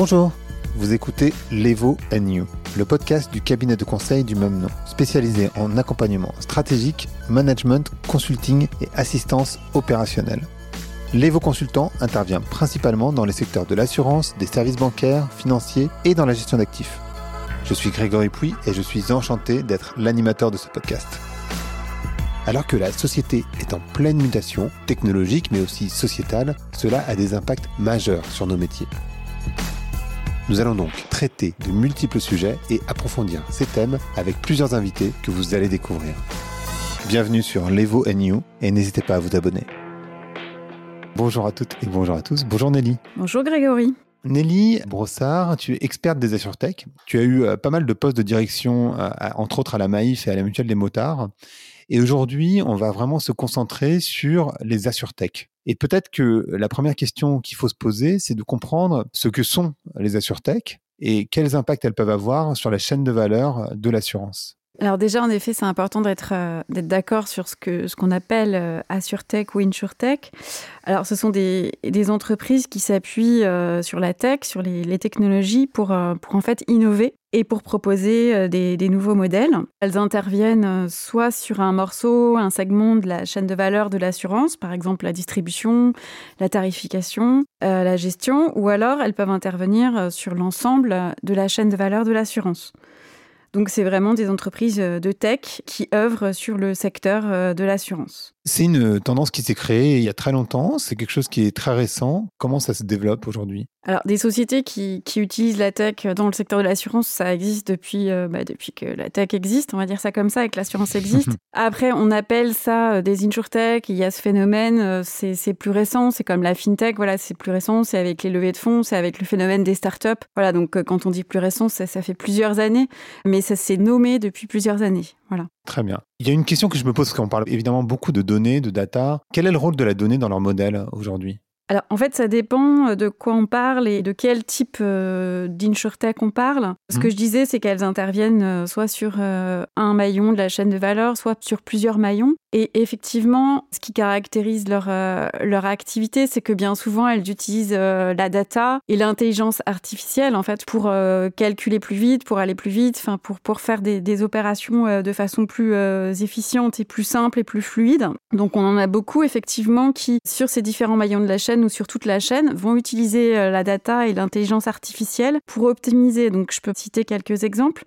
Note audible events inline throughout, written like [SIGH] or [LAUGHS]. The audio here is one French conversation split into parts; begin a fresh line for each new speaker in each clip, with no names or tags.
Bonjour, vous écoutez Levo You, le podcast du cabinet de conseil du même nom, spécialisé en accompagnement stratégique, management, consulting et assistance opérationnelle. Levo Consultant intervient principalement dans les secteurs de l'assurance, des services bancaires, financiers et dans la gestion d'actifs. Je suis Grégory Pouy et je suis enchanté d'être l'animateur de ce podcast. Alors que la société est en pleine mutation, technologique mais aussi sociétale, cela a des impacts majeurs sur nos métiers. Nous allons donc traiter de multiples sujets et approfondir ces thèmes avec plusieurs invités que vous allez découvrir. Bienvenue sur Levo You et n'hésitez pas à vous abonner. Bonjour à toutes et bonjour à tous. Bonjour Nelly.
Bonjour Grégory.
Nelly Brossard, tu es experte des AssureTech. Tu as eu euh, pas mal de postes de direction, euh, entre autres à la Maïf et à la Mutuelle des Motards. Et aujourd'hui, on va vraiment se concentrer sur les AssureTech. Et peut-être que la première question qu'il faut se poser, c'est de comprendre ce que sont les AssureTech et quels impacts elles peuvent avoir sur la chaîne de valeur de l'assurance.
Alors déjà, en effet, c'est important d'être euh, d'accord sur ce que ce qu'on appelle euh, AssureTech ou InsurTech. Alors, ce sont des, entreprises qui s'appuient euh, sur la tech, sur les, technologies pour, pour en fait innover et pour proposer des, nouveaux modèles. Elles interviennent soit sur un morceau, un segment de la chaîne de valeur de l'assurance, par exemple la distribution, la tarification, la gestion, ou alors elles peuvent intervenir sur l'ensemble de la chaîne de valeur de l'assurance. Donc c'est vraiment des entreprises de tech qui œuvrent sur le secteur euh, de l'assurance.
C'est une tendance qui s'est créée il y a très longtemps, c'est quelque chose qui est très récent. Comment ça se développe aujourd'hui?
Alors, des sociétés qui, qui, utilisent la tech dans le secteur de l'assurance, ça existe depuis, euh, bah, depuis que la tech existe, on va dire ça comme ça, et que l'assurance existe. [LAUGHS] Après, on appelle ça euh, des insurtech, il y a ce phénomène, euh, c'est plus récent, c'est comme la fintech, voilà, c'est plus récent, c'est avec les levées de fonds, c'est avec le phénomène des startups. Voilà, donc quand on dit plus récent, ça, ça fait plusieurs années, mais ça s'est nommé depuis plusieurs années. Voilà.
Très bien. Il y a une question que je me pose, parce qu'on parle évidemment beaucoup de données, de data. Quel est le rôle de la donnée dans leur modèle aujourd'hui?
Alors, en fait, ça dépend de quoi on parle et de quel type euh, d'insurtech on parle. Ce que mmh. je disais, c'est qu'elles interviennent euh, soit sur euh, un maillon de la chaîne de valeur, soit sur plusieurs maillons. Et effectivement, ce qui caractérise leur, euh, leur activité, c'est que bien souvent, elles utilisent euh, la data et l'intelligence artificielle, en fait, pour euh, calculer plus vite, pour aller plus vite, enfin, pour, pour faire des, des opérations de façon plus efficiente et plus simple et plus fluide. Donc, on en a beaucoup, effectivement, qui, sur ces différents maillons de la chaîne ou sur toute la chaîne, vont utiliser la data et l'intelligence artificielle pour optimiser. Donc, je peux citer quelques exemples.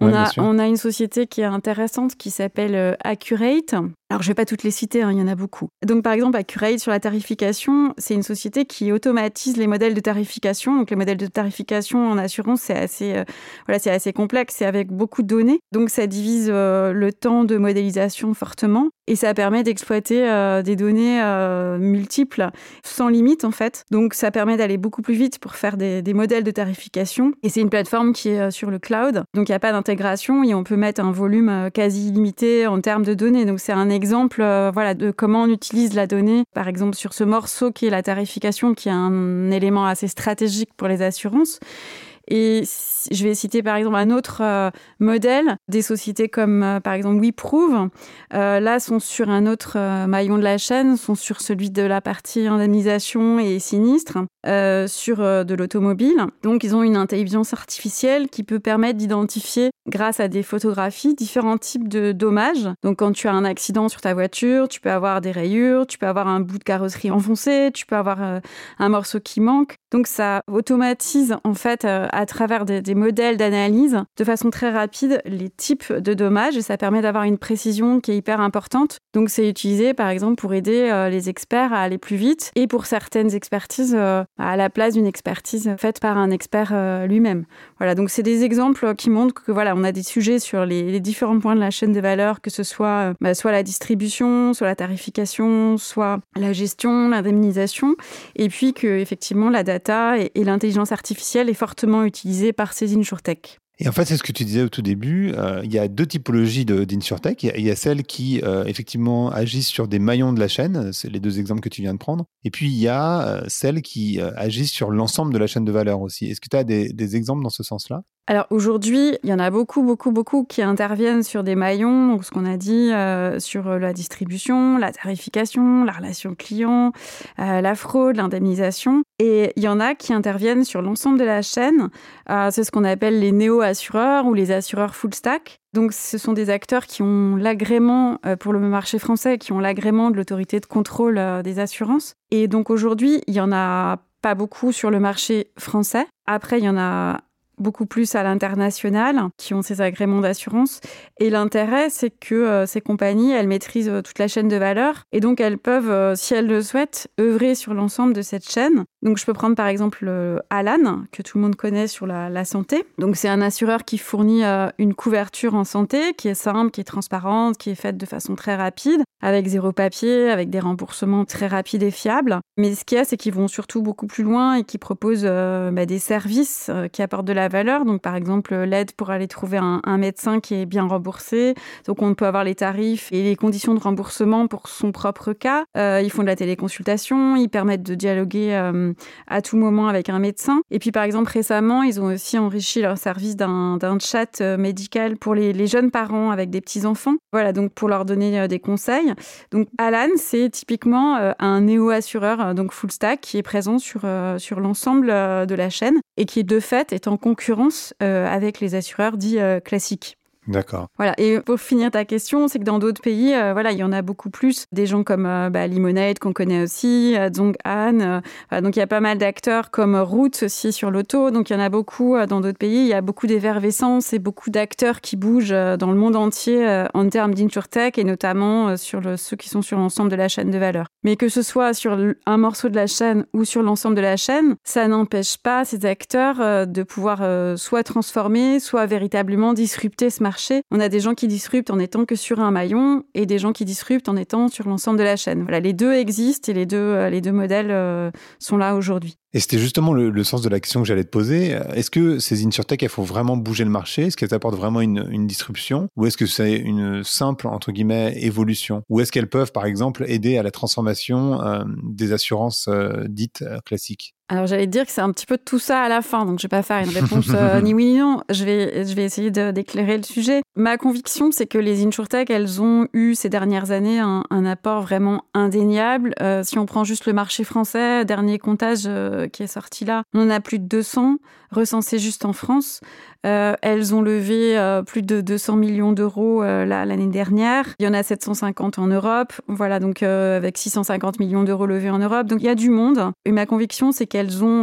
On, a, on, a, une société qui est intéressante qui s'appelle Accurate, alors, je ne vais pas toutes les citer, hein, il y en a beaucoup. Donc, par exemple, Accurate sur la tarification, c'est une société qui automatise les modèles de tarification. Donc, les modèles de tarification en assurance, c'est assez, euh, voilà, c'est assez complexe, c'est avec beaucoup de données. Donc, ça divise euh, le temps de modélisation fortement et ça permet d'exploiter euh, des données multiples sans limite, en fait. Donc, ça permet d'aller beaucoup plus vite pour faire des, modèles de tarification. Et c'est une plateforme qui est sur le cloud. Donc, il n'y a pas d'intégration et on peut mettre un volume quasi illimité en termes de données. Donc, c'est un euh, voilà, de comment on utilise la donnée, par exemple sur ce morceau qui est la tarification, qui est un élément assez stratégique pour les assurances. Et je vais citer par exemple un autre euh, modèle, des sociétés comme euh, par exemple WeProve, euh, là sont sur un autre euh, maillon de la chaîne, sont sur celui de la partie indemnisation et sinistre, sur de l'automobile. Donc ils ont une intelligence artificielle qui peut permettre d'identifier grâce à des photographies différents types de dommages. Donc quand tu as un accident sur ta voiture, tu peux avoir des rayures, tu peux avoir un bout de carrosserie enfoncé, tu peux avoir un morceau qui manque. Donc ça automatise en fait à travers des, modèles d'analyse de façon très rapide les types de dommages et ça permet d'avoir une précision qui est hyper importante. Donc c'est utilisé par exemple pour aider euh, les experts à aller plus vite et pour certaines expertises euh, à la place d'une expertise faite par un expert euh, lui-même. Voilà, donc c'est des exemples qui montrent que voilà, on a des sujets sur les, les différents points de la chaîne de valeur, que ce soit bah, soit la distribution, soit la tarification, soit la gestion, l'indemnisation, et puis que effectivement la data et, et l'intelligence artificielle est fortement utilisée par ces insurtech.
Et en fait, c'est ce que tu disais au tout début. Euh, il y a deux typologies d'InsurTech. Il, y a celles qui, euh, effectivement, agissent sur des maillons de la chaîne. C'est les deux exemples que tu viens de prendre. Et puis, il y a euh, celles qui agissent sur l'ensemble de la chaîne de valeur aussi. Est-ce que tu as des, exemples dans ce sens-là?
Alors aujourd'hui, il y en a beaucoup, beaucoup, beaucoup qui interviennent sur des maillons, donc ce qu'on a dit euh, sur la distribution, la tarification, la relation client, euh, la fraude, l'indemnisation. Et il y en a qui interviennent sur l'ensemble de la chaîne. Euh, c'est ce qu'on appelle les néo-assureurs ou les assureurs full stack. Donc ce sont des acteurs qui ont l'agrément pour le marché français, qui ont l'agrément de l'autorité de contrôle des assurances. Et donc aujourd'hui, il y en a pas beaucoup sur le marché français. Après, il y en a beaucoup plus à l'international, qui ont ces agréments d'assurance. Et l'intérêt, c'est que euh, ces compagnies, elles maîtrisent euh, toute la chaîne de valeur et donc elles peuvent, euh, si elles le souhaitent, œuvrer sur l'ensemble de cette chaîne. Donc je peux prendre par exemple Alan, que tout le monde connaît sur la, santé. Donc c'est un assureur qui fournit une couverture en santé qui est simple, qui est transparente, qui est faite de façon très rapide, avec zéro papier, avec des remboursements très rapides et fiables. Mais ce qu'il y a, c'est qu'ils vont surtout beaucoup plus loin et qui proposent bah, des services qui apportent de la valeur. Donc, par exemple, l'aide pour aller trouver un, médecin qui est bien remboursé. Donc, on peut avoir les tarifs et les conditions de remboursement pour son propre cas. Euh, ils font de la téléconsultation, ils permettent de dialoguer euh, à tout moment avec un médecin. Et puis, par exemple, récemment, ils ont aussi enrichi leur service d'un chat euh, médical pour les, jeunes parents avec des petits-enfants. Voilà, donc pour leur donner des conseils. Donc, Alan, c'est typiquement un néo-assureur, donc full stack, qui est présent sur, sur l'ensemble de la chaîne et qui, de fait, est en concurrence concurrence euh, avec les assureurs dits euh, classiques.
D'accord.
Voilà. Et pour finir ta question, c'est que dans d'autres pays, euh, voilà, il y en a beaucoup plus. Des gens comme euh, bah, Limonade qu'on connaît aussi, euh, Zong Han. donc il y a pas mal d'acteurs comme Roots aussi sur l'auto. Donc il y en a beaucoup dans d'autres pays. Il y a beaucoup d'effervescence et beaucoup d'acteurs qui bougent dans le monde entier en termes d'insurtech et notamment sur ceux qui sont sur l'ensemble de la chaîne de valeur. Mais que ce soit sur un morceau de la chaîne ou sur l'ensemble de la chaîne, ça n'empêche pas ces acteurs de pouvoir soit transformer, soit véritablement disrupter ce marché on a des gens qui disruptent en étant que sur un maillon et des gens qui disruptent en étant sur l'ensemble de la chaîne. Voilà, les deux existent et les deux, euh, les deux modèles euh, sont là aujourd'hui.
Et c'était justement le, sens de la question que j'allais te poser. Est-ce que ces insurtech, elles font vraiment bouger le marché? Est-ce qu'elles apportent vraiment une, disruption? Ou est-ce que c'est une simple, entre guillemets, évolution? Ou est-ce qu'elles peuvent, par exemple, aider à la transformation euh, des assurances dites classiques?
Alors j'allais dire que c'est un petit peu tout ça à la fin, donc je vais pas faire une [LAUGHS] réponse euh, ni oui ni non. Je vais, je vais essayer d'éclairer le sujet. Ma conviction, c'est que les insurtech, elles ont eu ces dernières années un, apport vraiment indéniable. Euh, si on prend juste le marché français, dernier comptage euh, qui est sorti là, on en a plus de 200 recensés juste en France. Euh, elles ont levé euh, plus de 200 millions d'euros euh, l'année dernière. Il y en a 750 en Europe. Voilà, donc avec 650 millions d'euros levés en Europe. Donc il y a du monde. Et ma conviction, c'est qu'elles ont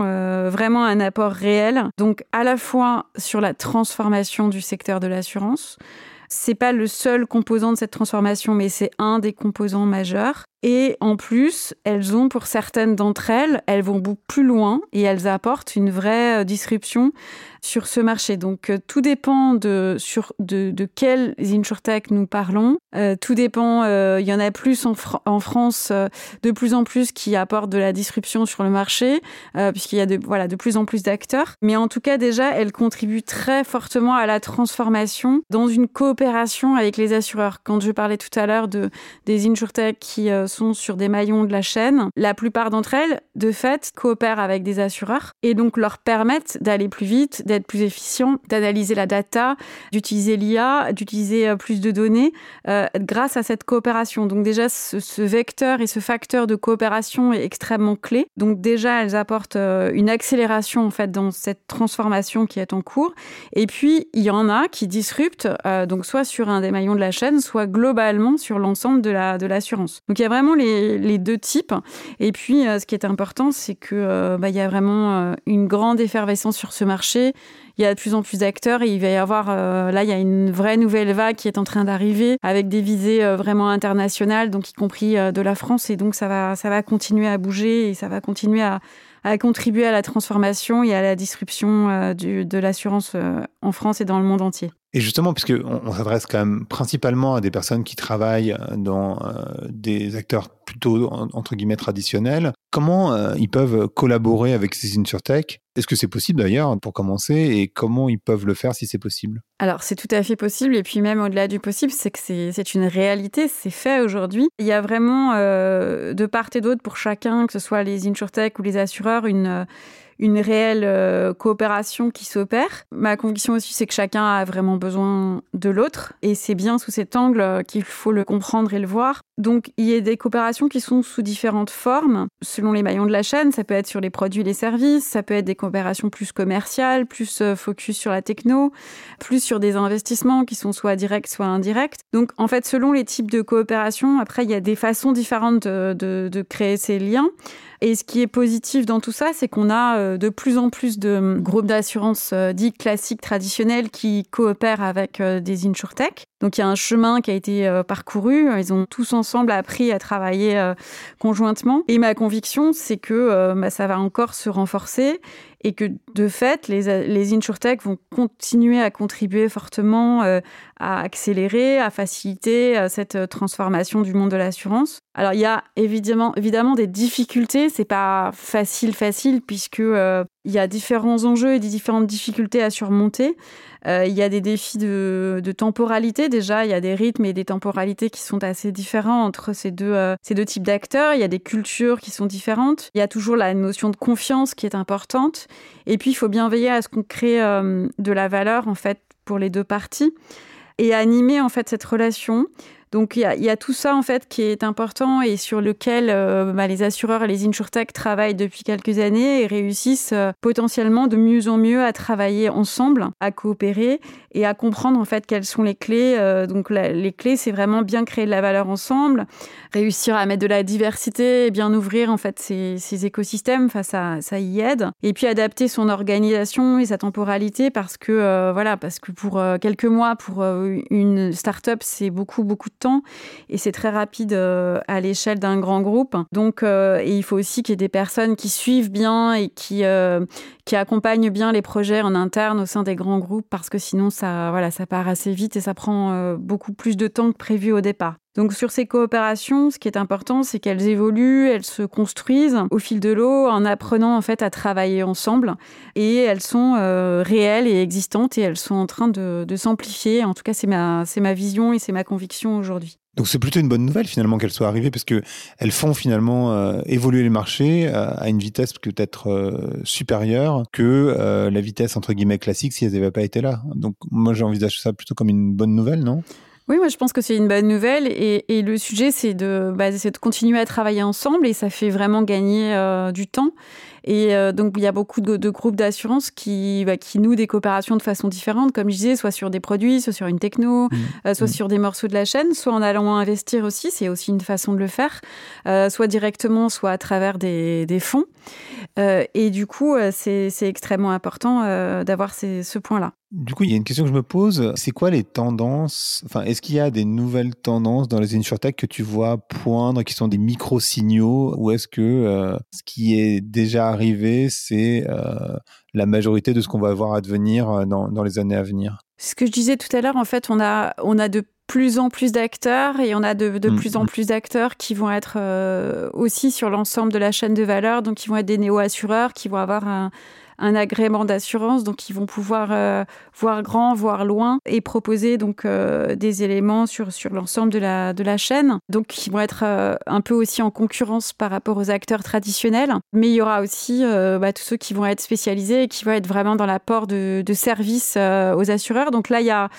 vraiment un apport réel. Donc à la fois sur la transformation du secteur de l'assurance, c'est pas le seul composant de cette transformation, mais c'est un des composants majeurs. Et en plus, elles ont, pour certaines d'entre elles, elles vont beaucoup plus loin et elles apportent une vraie disruption sur ce marché. Donc, euh, tout dépend de, sur, de, de quelles insurtech nous parlons. Euh, tout dépend, euh, il y en a plus en, en France, de plus en plus qui apportent de la disruption sur le marché, puisqu'il y a de, voilà, de plus en plus d'acteurs. Mais en tout cas, déjà, elles contribuent très fortement à la transformation dans une coopération avec les assureurs. Quand je parlais tout à l'heure de, des insurtech qui sont sur des maillons de la chaîne, la plupart d'entre elles, de fait, coopèrent avec des assureurs et donc leur permettent d'aller plus vite, d'être plus efficient, d'analyser la data, d'utiliser l'IA, d'utiliser euh, plus de données euh, grâce à cette coopération. Donc déjà, ce, vecteur et ce facteur de coopération est extrêmement clé. Donc déjà, elles apportent euh, une accélération en fait dans cette transformation qui est en cours. Et puis, il y en a qui disruptent, donc soit sur un des maillons de la chaîne, soit globalement sur l'ensemble de la de l'assurance. Donc il y a vraiment les, les deux types. Et puis, ce qui est important, c'est que bah, il y a vraiment une grande effervescence sur ce marché il y a de plus en plus d'acteurs et il va y avoir, euh, là, il y a une vraie nouvelle vague qui est en train d'arriver avec des visées euh, vraiment internationales, donc y compris euh, de la France. Et donc, ça va, ça va continuer à bouger et ça va continuer à, à contribuer à la transformation et à la disruption de l'assurance en France et dans le monde entier.
Et justement, puisque on, s'adresse quand même principalement à des personnes qui travaillent dans des acteurs plutôt entre guillemets traditionnels, comment ils peuvent collaborer avec ces insurtech est-ce que c'est possible d'ailleurs pour commencer et comment ils peuvent le faire si c'est possible?
Alors c'est tout à fait possible et puis même au-delà du possible, c'est que c'est une réalité, c'est fait aujourd'hui. Il y a vraiment euh, de part et d'autre pour chacun, que ce soit les insurtech ou les assureurs, une une réelle euh, coopération qui s'opère. Ma conviction aussi, c'est que chacun a vraiment besoin de l'autre, et c'est bien sous cet angle euh, qu'il faut le comprendre et le voir. Donc, il y a des coopérations qui sont sous différentes formes, selon les maillons de la chaîne. Ça peut être sur les produits et les services, ça peut être des coopérations plus commerciales, plus euh, focus sur la techno, plus sur des investissements qui sont soit directs, soit indirects. Donc, en fait, selon les types de coopération, après, il y a des façons différentes de, créer ces liens. Et ce qui est positif dans tout ça, c'est qu'on a de plus en plus de groupes d'assurance euh, dits classiques, traditionnels, qui coopèrent avec euh, des insurtech. Donc il y a un chemin qui a été parcouru. Ils ont tous ensemble appris à travailler conjointement. Et ma conviction, c'est que bah, ça va encore se renforcer et que de fait, les, les insurtech vont continuer à contribuer fortement euh, à accélérer, à faciliter euh, cette euh, transformation du monde de l'assurance. Alors il y a évidemment, évidemment des difficultés, c'est pas facile facile puisque il y a différents enjeux et des différentes difficultés à surmonter. Euh, il y a des défis de, temporalité déjà, il y a des rythmes et des temporalités qui sont assez différents entre ces deux, euh, ces deux types d'acteurs. Il y a des cultures qui sont différentes. Il y a toujours la notion de confiance qui est importante. Et puis, il faut bien veiller à ce qu'on crée euh, de la valeur en fait pour les deux parties et animer en fait cette relation. Donc il y, a, tout ça en fait qui est important et sur lequel euh, bah, les assureurs et les insurtech travaillent depuis quelques années et réussissent euh, potentiellement de mieux en mieux à travailler ensemble, à coopérer et à comprendre en fait quelles sont les clés. Euh, donc les clés, c'est vraiment bien créer de la valeur ensemble, réussir à mettre de la diversité et bien ouvrir en fait ces, écosystèmes. Enfin, ça, ça y aide. Et puis adapter son organisation et sa temporalité parce que voilà, parce que pour quelques mois, pour une start-up, c'est beaucoup beaucoup de temps et c'est très rapide euh, à l'échelle d'un grand groupe. Donc, euh, et il faut aussi qu'il y ait des personnes qui suivent bien et qui, euh, qui accompagnent bien les projets en interne au sein des grands groupes parce que sinon, ça, voilà, ça part assez vite et ça prend beaucoup plus de temps que prévu au départ. Donc sur ces coopérations, ce qui est important, c'est qu'elles évoluent, elles se construisent au fil de l'eau en apprenant en fait à travailler ensemble et elles sont réelles et existantes et elles sont en train de, s'amplifier. En tout cas, c'est ma, c'est ma vision et c'est ma conviction aujourd'hui.
Donc c'est plutôt une bonne nouvelle finalement qu'elles soient arrivées parce que elles font finalement euh, évoluer les marchés euh, à une vitesse peut-être euh, supérieure que la vitesse entre guillemets classique si elles n'avaient pas été là. Donc moi j'envisage ça plutôt comme une bonne nouvelle, non?
Oui, moi je pense que c'est une bonne nouvelle et, et le sujet c'est de, bah, de continuer à travailler ensemble et ça fait vraiment gagner du temps. Et euh, donc, il y a beaucoup de, groupes d'assurance qui, bah, qui nouent des coopérations de façon différente, comme je disais, soit sur des produits, soit sur une techno, mmh. Euh, soit mmh. sur des morceaux de la chaîne, soit en allant investir aussi, c'est aussi une façon de le faire, euh, soit directement, soit à travers des, des fonds. et du coup, c'est extrêmement important d'avoir ce point-là.
Du coup, il y a une question que je me pose. C'est quoi les tendances? Enfin, est-ce qu'il y a des nouvelles tendances dans les insurtech que tu vois poindre, qui sont des micro-signaux, ou est-ce que ce qui est déjà arrivé, c'est euh, la majorité de ce qu'on va voir advenir euh, dans, dans, les années à venir?
Ce que je disais tout à l'heure, en fait, on a, on a de plus en plus d'acteurs et on a de, de mm, plus en mm. plus d'acteurs qui vont être euh, aussi sur l'ensemble de la chaîne de valeur, donc qui vont être des néo-assureurs, qui vont avoir un, un agrément d'assurance, donc ils vont pouvoir euh, voir grand, voir loin et proposer donc euh, des éléments sur, sur l'ensemble de la, de la chaîne. Donc ils vont être euh, un peu aussi en concurrence par rapport aux acteurs traditionnels, mais il y aura aussi bah, tous ceux qui vont être spécialisés et qui vont être vraiment dans l'apport de, de services aux assureurs. Donc là, il y a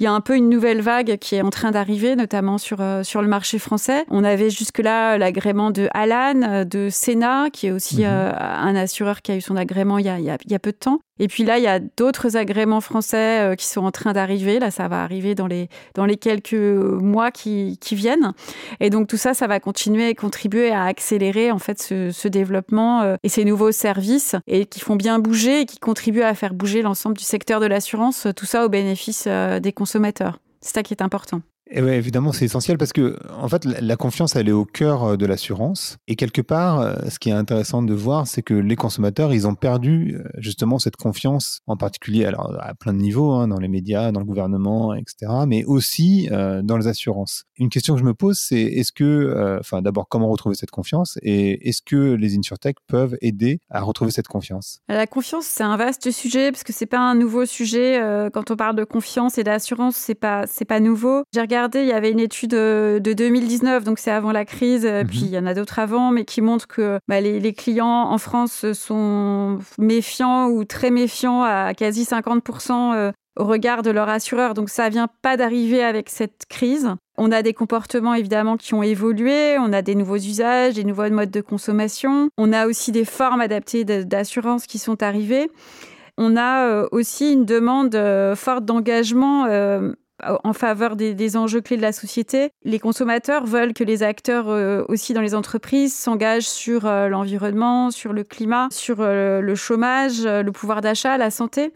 il y a un peu une nouvelle vague qui est en train d'arriver, notamment sur, euh, sur le marché français. On avait jusque-là l'agrément de Alan, euh, de Sena, qui est aussi mhm. euh, un assureur qui a eu son agrément il y a, il y a, peu de temps. Et puis là, il y a d'autres agréments français qui sont en train d'arriver. Là, ça va arriver dans les, dans les quelques mois qui, viennent. Et donc, tout ça, ça va continuer et contribuer à accélérer, en fait, ce, ce développement et ces nouveaux services et qui font bien bouger et qui contribuent à faire bouger l'ensemble du secteur de l'assurance. Tout ça au bénéfice des consommateurs. C'est ça qui est important.
Et ouais, évidemment, c'est essentiel parce que, en fait, la confiance, elle est au cœur euh, de l'assurance. Et quelque part, euh, ce qui est intéressant de voir, c'est que les consommateurs, ils ont perdu euh, justement cette confiance, en particulier, alors à plein de niveaux, hein, dans les médias, dans le gouvernement, etc., mais aussi dans les assurances. Une question que je me pose, c'est est-ce que, enfin, d'abord, comment retrouver cette confiance et est-ce que les insurtech peuvent aider à retrouver cette confiance?
La confiance, c'est un vaste sujet parce que c'est pas un nouveau sujet. quand on parle de confiance et d'assurance, c'est pas pas nouveau. J'ai il y avait une étude euh, de 2019, donc c'est avant la crise, euh, puis mhm. il y en a d'autres avant, mais qui montre que bah, les, clients en France sont méfiants ou très méfiants à quasi 50% euh, au regard de leur assureur. Donc ça vient pas d'arriver avec cette crise. On a des comportements évidemment qui ont évolué, on a des nouveaux usages, des nouveaux modes de consommation, on a aussi des formes adaptées d'assurance qui sont arrivées. On a aussi une demande forte d'engagement en faveur des, enjeux clés de la société. Les consommateurs veulent que les acteurs euh, aussi dans les entreprises s'engagent sur euh, l'environnement, sur le climat, sur euh, le chômage, le pouvoir d'achat, la santé.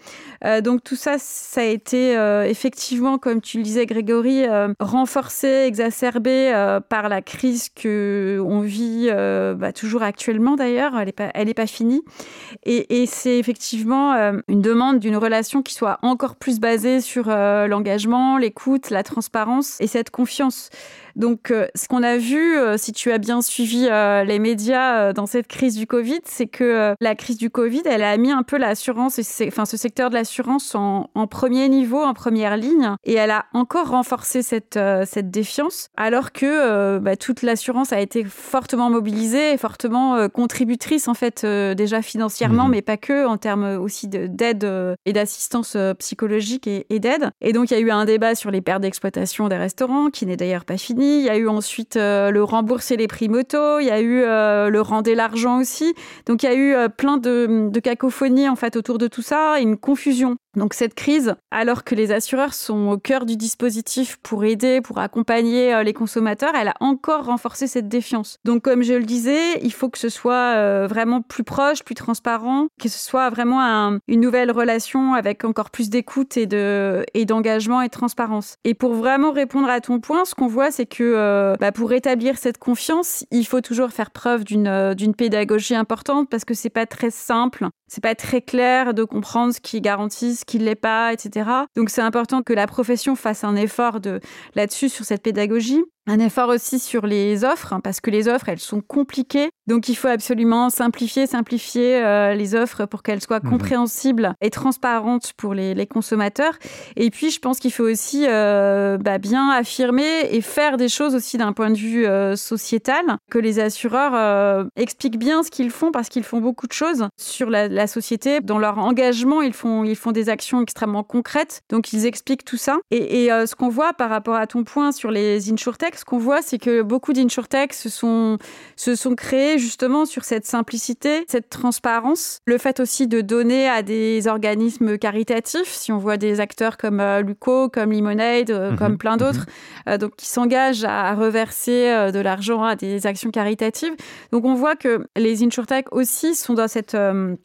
donc tout ça, ça a été effectivement, comme tu le disais Grégory, renforcé, exacerbé par la crise que on vit bah, toujours actuellement d'ailleurs. Elle n'est pas, pas finie. Et c'est effectivement une demande d'une relation qui soit encore plus basée sur l'engagement, l'écoute, la transparence et cette confiance. Donc, euh, ce qu'on a vu, euh, si tu as bien suivi euh, les médias dans cette crise du Covid, c'est que la crise du Covid, elle a mis un peu l'assurance, enfin ce secteur de l'assurance en, premier niveau, en première ligne, et elle a encore renforcé cette, cette défiance, alors que bah, toute l'assurance a été fortement mobilisée et fortement contributrice, en fait, déjà financièrement, mmh. mais pas que, en termes aussi d'aide et d'assistance psychologique et, et d'aide. Et donc, il y a eu un débat sur les pertes d'exploitation des restaurants, qui n'est d'ailleurs pas fini il y a eu ensuite euh, le rembourser les prix moto. Il y a eu euh, le rendre l'argent aussi. Donc il y a eu euh, plein de, de cacophonies en fait autour de tout ça une confusion. Donc cette crise, alors que les assureurs sont au cœur du dispositif pour aider, pour accompagner les consommateurs, elle a encore renforcé cette défiance. Donc comme je le disais, il faut que ce soit vraiment plus proche, plus transparent, que ce soit vraiment une nouvelle relation avec encore plus d'écoute et de et d'engagement et de transparence. Et pour vraiment répondre à ton point, ce qu'on voit, c'est que euh, bah, pour établir cette confiance, il faut toujours faire preuve d'une euh, d'une pédagogie importante parce que c'est pas très simple, c'est pas très clair de comprendre ce qui garantit, ce qui l'est pas, etc. Donc c'est important que la profession fasse un effort de là-dessus sur cette pédagogie. Un effort aussi sur les offres, hein, parce que les offres, elles sont compliquées. Donc il faut absolument simplifier, simplifier euh, les offres pour qu'elles soient mhm. compréhensibles et transparentes pour les, consommateurs. Et puis je pense qu'il faut aussi euh, bah, bien affirmer et faire des choses aussi d'un point de vue euh, sociétal, que les assureurs expliquent bien ce qu'ils font, parce qu'ils font beaucoup de choses sur la, société. Dans leur engagement, ils font, ils font des actions extrêmement concrètes. Donc ils expliquent tout ça. Et, et ce qu'on voit par rapport à ton point sur les insurtech, ce qu'on voit, c'est que beaucoup d'insurtech se sont, se sont créés justement sur cette simplicité, cette transparence. Le fait aussi de donner à des organismes caritatifs, si on voit des acteurs comme euh, Luco, comme Lemonade, euh, mhm. comme plein d'autres, mhm. euh, donc qui s'engagent à, reverser de l'argent à des actions caritatives. Donc on voit que les insurtech aussi sont dans cet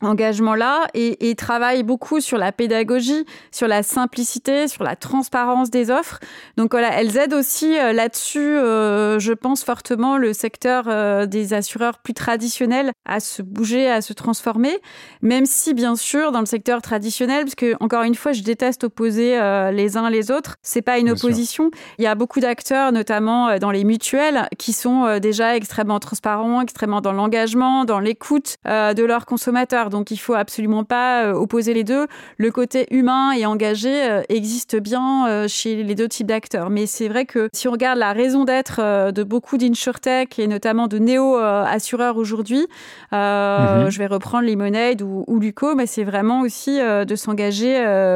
engagement-là et, et travaillent beaucoup sur la pédagogie, sur la simplicité, sur la transparence des offres. Donc voilà, elles aident aussi là-dessus euh, je pense fortement, le secteur euh, des assureurs plus traditionnels à se bouger, à se transformer, même si bien sûr dans le secteur traditionnel, parce que encore une fois, je déteste opposer euh, les uns les autres, c'est pas une opposition. Il y a beaucoup d'acteurs, notamment dans les mutuelles, qui sont déjà extrêmement transparents, extrêmement dans l'engagement, dans l'écoute de leurs consommateurs. Donc il faut absolument pas opposer les deux. Le côté humain et engagé existe bien chez les deux types d'acteurs. Mais c'est vrai que si on regarde la raison raison d'être euh, de beaucoup d'insurtech et notamment de néo-assureurs aujourd'hui. Euh, mhm. Je vais reprendre Lemonade ou, ou Luco, mais c'est vraiment aussi euh, de s'engager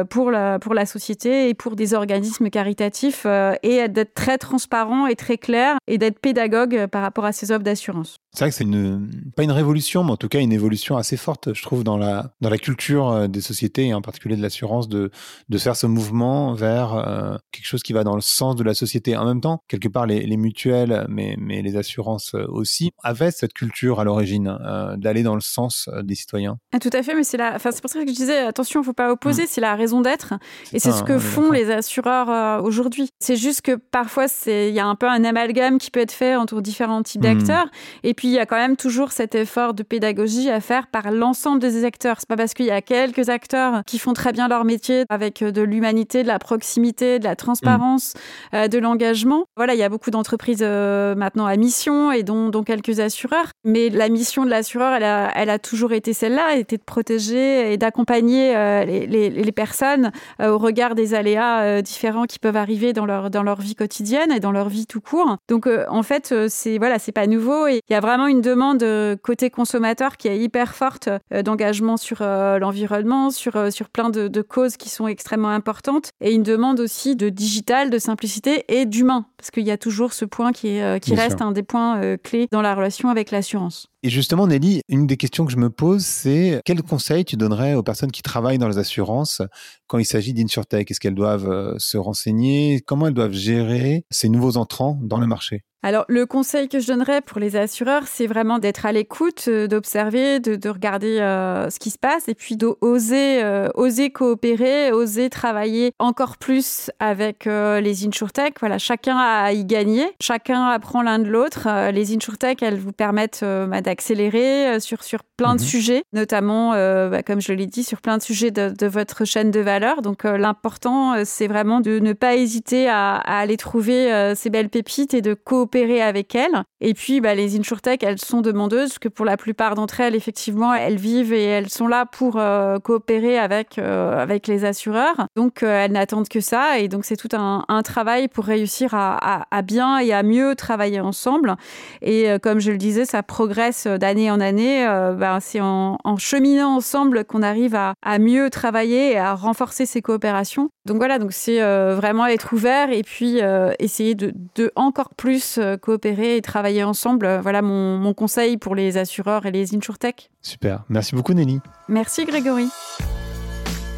pour, la, pour la société et pour des organismes caritatifs et d'être très transparent et très clair et d'être pédagogue par rapport à ces offres d'assurance.
C'est vrai que c'est une, pas une révolution, mais en tout cas une évolution assez forte, je trouve, dans la, dans la culture des sociétés et en particulier de l'assurance de, de faire ce mouvement vers euh, quelque chose qui va dans le sens de la société. En même temps, quelque part, part les, mutuelles, mais, mais les assurances aussi, avaient cette culture à l'origine d'aller dans le sens des citoyens.
Ah, tout à fait, mais c'est la... enfin, pour ça que je disais, attention, il ne faut pas opposer, mm. c'est la raison d'être. Et c'est ce que font les assureurs aujourd'hui. C'est juste que parfois, il y a un peu un amalgame qui peut être fait entre différents types mm. d'acteurs. Et puis, il y a quand même toujours cet effort de pédagogie à faire par l'ensemble des acteurs. C'est pas parce qu'il y a quelques acteurs qui font très bien leur métier avec de l'humanité, de la proximité, de la transparence, mm. euh, de l'engagement. Voilà, il y a beaucoup d'entreprises euh, maintenant à mission et dont, quelques assureurs. Mais la mission de l'assureur, elle a, toujours été celle-là, elle était de protéger et d'accompagner euh, les, personnes au regard des aléas différents qui peuvent arriver dans leur, vie quotidienne et dans leur vie tout court. Donc, en fait, c'est voilà, c'est pas nouveau et il y a vraiment une demande côté consommateur qui est hyper forte d'engagement sur l'environnement, sur, plein de causes qui sont extrêmement importantes et une demande aussi de digital, de simplicité et d'humain, parce qu'il y a toujours ce point qui, est, euh, qui reste un des points euh, clés dans la relation avec l'assurance.
Et justement, Nelly, une des questions que je me pose, c'est quel conseil tu donnerais aux personnes qui travaillent dans les assurances quand il s'agit d'InsurTech? Est-ce qu'elles doivent euh, se renseigner? Comment elles doivent gérer ces nouveaux entrants dans le marché?
Alors, le conseil que je donnerais pour les assureurs, c'est vraiment d'être à l'écoute, euh, d'observer, de, regarder euh, ce qui se passe et puis d'oser oser coopérer, oser travailler encore plus avec les InsurTech. Voilà, chacun a à y gagner, chacun apprend l'un de l'autre. les InsurTech, elles vous permettent bah, accélérer euh, sur, sur plein de mhm. sujets, notamment, euh, bah, comme je l'ai dit, sur plein de sujets de, votre chaîne de valeur. Donc, euh, l'important, c'est vraiment de ne pas hésiter à, aller trouver ces belles pépites et de coopérer avec elles. Et puis, bah, les InsurTech, elles sont demandeuses, que pour la plupart d'entre elles, effectivement, elles vivent et elles sont là pour coopérer avec, avec les assureurs. Donc, elles n'attendent que ça. Et donc, c'est tout un, travail pour réussir à, bien et à mieux travailler ensemble. Et comme je le disais, ça progresse d'année en année, euh, ben, c'est en, cheminant ensemble qu'on arrive à, mieux travailler et à renforcer ces coopérations. Donc voilà, donc c'est euh, vraiment être ouvert et puis euh, essayer de, encore plus coopérer et travailler ensemble. Voilà mon, mon conseil pour les assureurs et les insurtech.
Super, merci beaucoup Nelly.
Merci Grégory.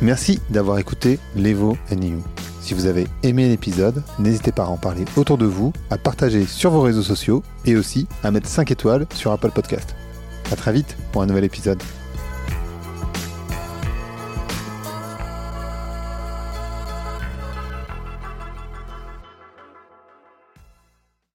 Merci d'avoir écouté l'Evo You. Si vous avez aimé l'épisode, n'hésitez pas à en parler autour de vous, à partager sur vos réseaux sociaux et aussi à mettre 5 étoiles sur Apple Podcast. A très vite pour un nouvel épisode.